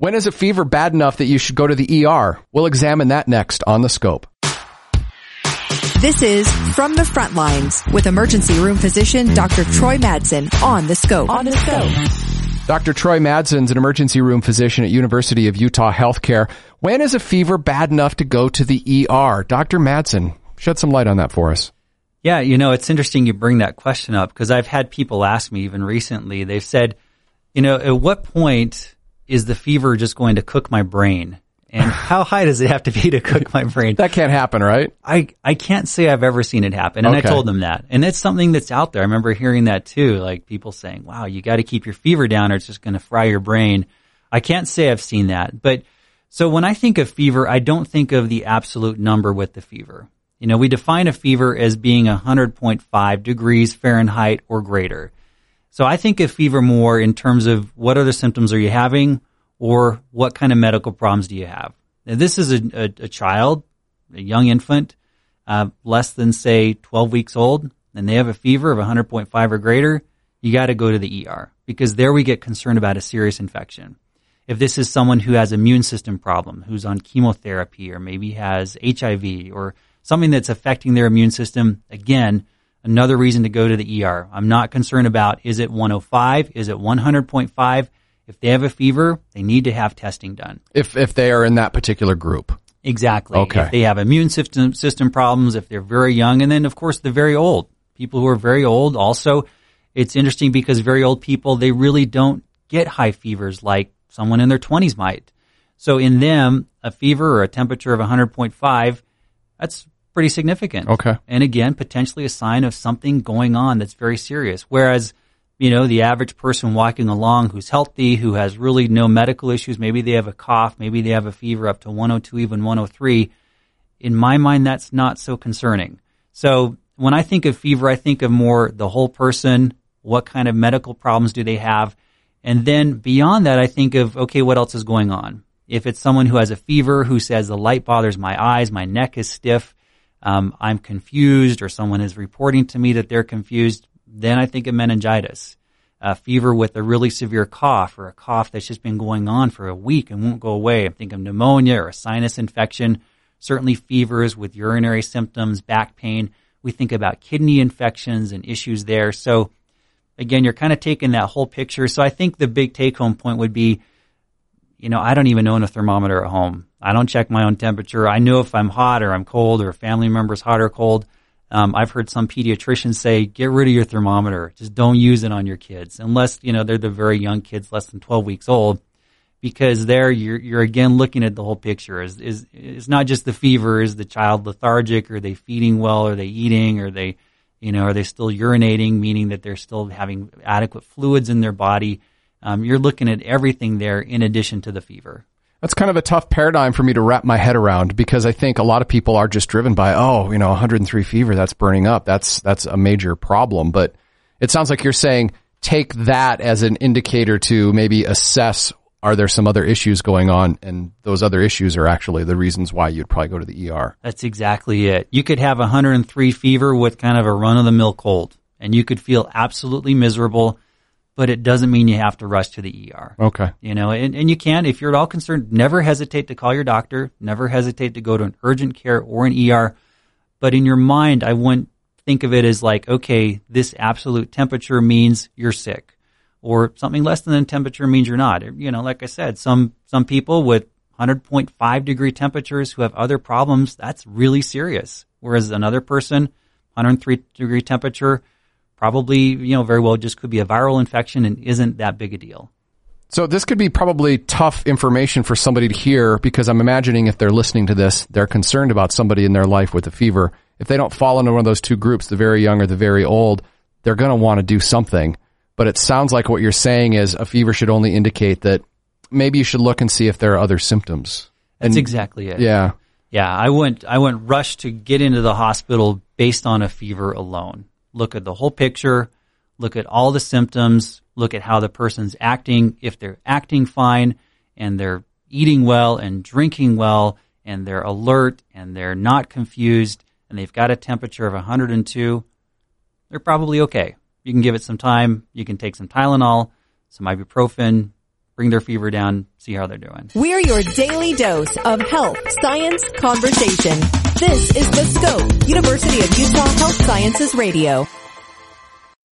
When is a fever bad enough that you should go to the ER? We'll examine that next on the scope. This is From the Front Lines with emergency room physician Dr. Troy Madsen on the scope. On the scope. Dr. Troy Madsen's an emergency room physician at University of Utah Healthcare. When is a fever bad enough to go to the ER? Dr. Madsen, shed some light on that for us. Yeah, you know, it's interesting you bring that question up because I've had people ask me even recently. They've said, you know, at what point is the fever just going to cook my brain? And how high does it have to be to cook my brain? that can't happen, right? I, I can't say I've ever seen it happen. And Okay. I told them that. And it's something that's out there. I remember hearing that too, like people saying, wow, you got to keep your fever down or it's just going to fry your brain. I can't say I've seen that. But so when I think of fever, I don't think of the absolute number with the fever. You know, we define a fever as being 100.5 degrees Fahrenheit or greater. So I think of fever more in terms of what other symptoms are you having or what kind of medical problems do you have. Now, this is a, a, a child, a young infant, uh, less than say 12 weeks old, and they have a fever of 100.5 or greater, you got to go to the ER because there we get concerned about a serious infection. If this is someone who has immune system problem, who's on chemotherapy or maybe has HIV or something that's affecting their immune system, again, another reason to go to the ER. I'm not concerned about is it 105, is it 100.5? If they have a fever, they need to have testing done. If if they are in that particular group. Exactly. Okay. If they have immune system system problems, if they're very young, and then of course the very old people who are very old. Also, it's interesting because very old people they really don't get high fevers like someone in their twenties might. So in them, a fever or a temperature of 100.5, that's pretty significant. Okay. And again, potentially a sign of something going on that's very serious. Whereas, you know, the average person walking along who's healthy, who has really no medical issues, maybe they have a cough, maybe they have a fever up to 102, even 103. In my mind, that's not so concerning. So when I think of fever, I think of more the whole person. What kind of medical problems do they have? And then beyond that, I think of, okay, what else is going on? If it's someone who has a fever, who says the light bothers my eyes, my neck is stiff, um, I'm confused, or someone is reporting to me that they're confused, then I think of meningitis. A fever with a really severe cough or a cough that's just been going on for a week and won't go away. I'm thinking of pneumonia or a sinus infection. Certainly fevers with urinary symptoms, back pain. We think about kidney infections and issues there. So again, you're kind of taking that whole picture. So I think the big take home point would be, you know, I don't even own a thermometer at home. I don't check my own temperature. I know if I'm hot or I'm cold or a family member's hot or cold. Um, I've heard some pediatricians say, get rid of your thermometer. Just don't use it on your kids unless, you know, they're the very young kids, less than 12 weeks old. Because there you're, you're again looking at the whole picture. Is, is, it's not just the fever. Is the child lethargic? Are they feeding well? Are they eating? Are they, you know, are they still urinating? Meaning that they're still having adequate fluids in their body. Um, you're looking at everything there in addition to the fever. That's kind of a tough paradigm for me to wrap my head around because I think a lot of people are just driven by, oh, you know, 103 fever, that's burning up. That's, that's a major problem. But it sounds like you're saying take that as an indicator to maybe assess, are there some other issues going on? And those other issues are actually the reasons why you'd probably go to the ER. That's exactly it. You could have 103 fever with kind of a run of the mill cold and you could feel absolutely miserable, but it doesn't mean you have to rush to the ER. Okay. You know, and, and you can, if you're at all concerned, never hesitate to call your doctor, never hesitate to go to an urgent care or an ER. But in your mind, I wouldn't think of it as like, okay, this absolute temperature means you're sick. Or something less than the temperature means you're not. You know, like I said, some, some people with 100.5 degree temperatures who have other problems, that's really serious. Whereas another person, 103 degree temperature, probably, you know, very well just could be a viral infection and isn't that big a deal. So this could be probably tough information for somebody to hear because I'm imagining if they're listening to this, they're concerned about somebody in their life with a fever. If they don't fall into one of those two groups, the very young or the very old, they're going to want to do something. But it sounds like what you're saying is a fever should only indicate that maybe you should look and see if there are other symptoms. That's And- exactly it. Yeah. Yeah, I wouldn't I wouldn't rush to get into the hospital based on a fever alone. Look at the whole picture, look at all the symptoms, look at how the person's acting. If they're acting fine and they're eating well and drinking well and they're alert and they're not confused and they've got a temperature of 102, they're probably okay. You can give it some time. You can take some Tylenol, some ibuprofen, bring their fever down, see how they're doing. We're your daily dose of health, science, conversation. This is The Scope, University of Utah Health Sciences Radio.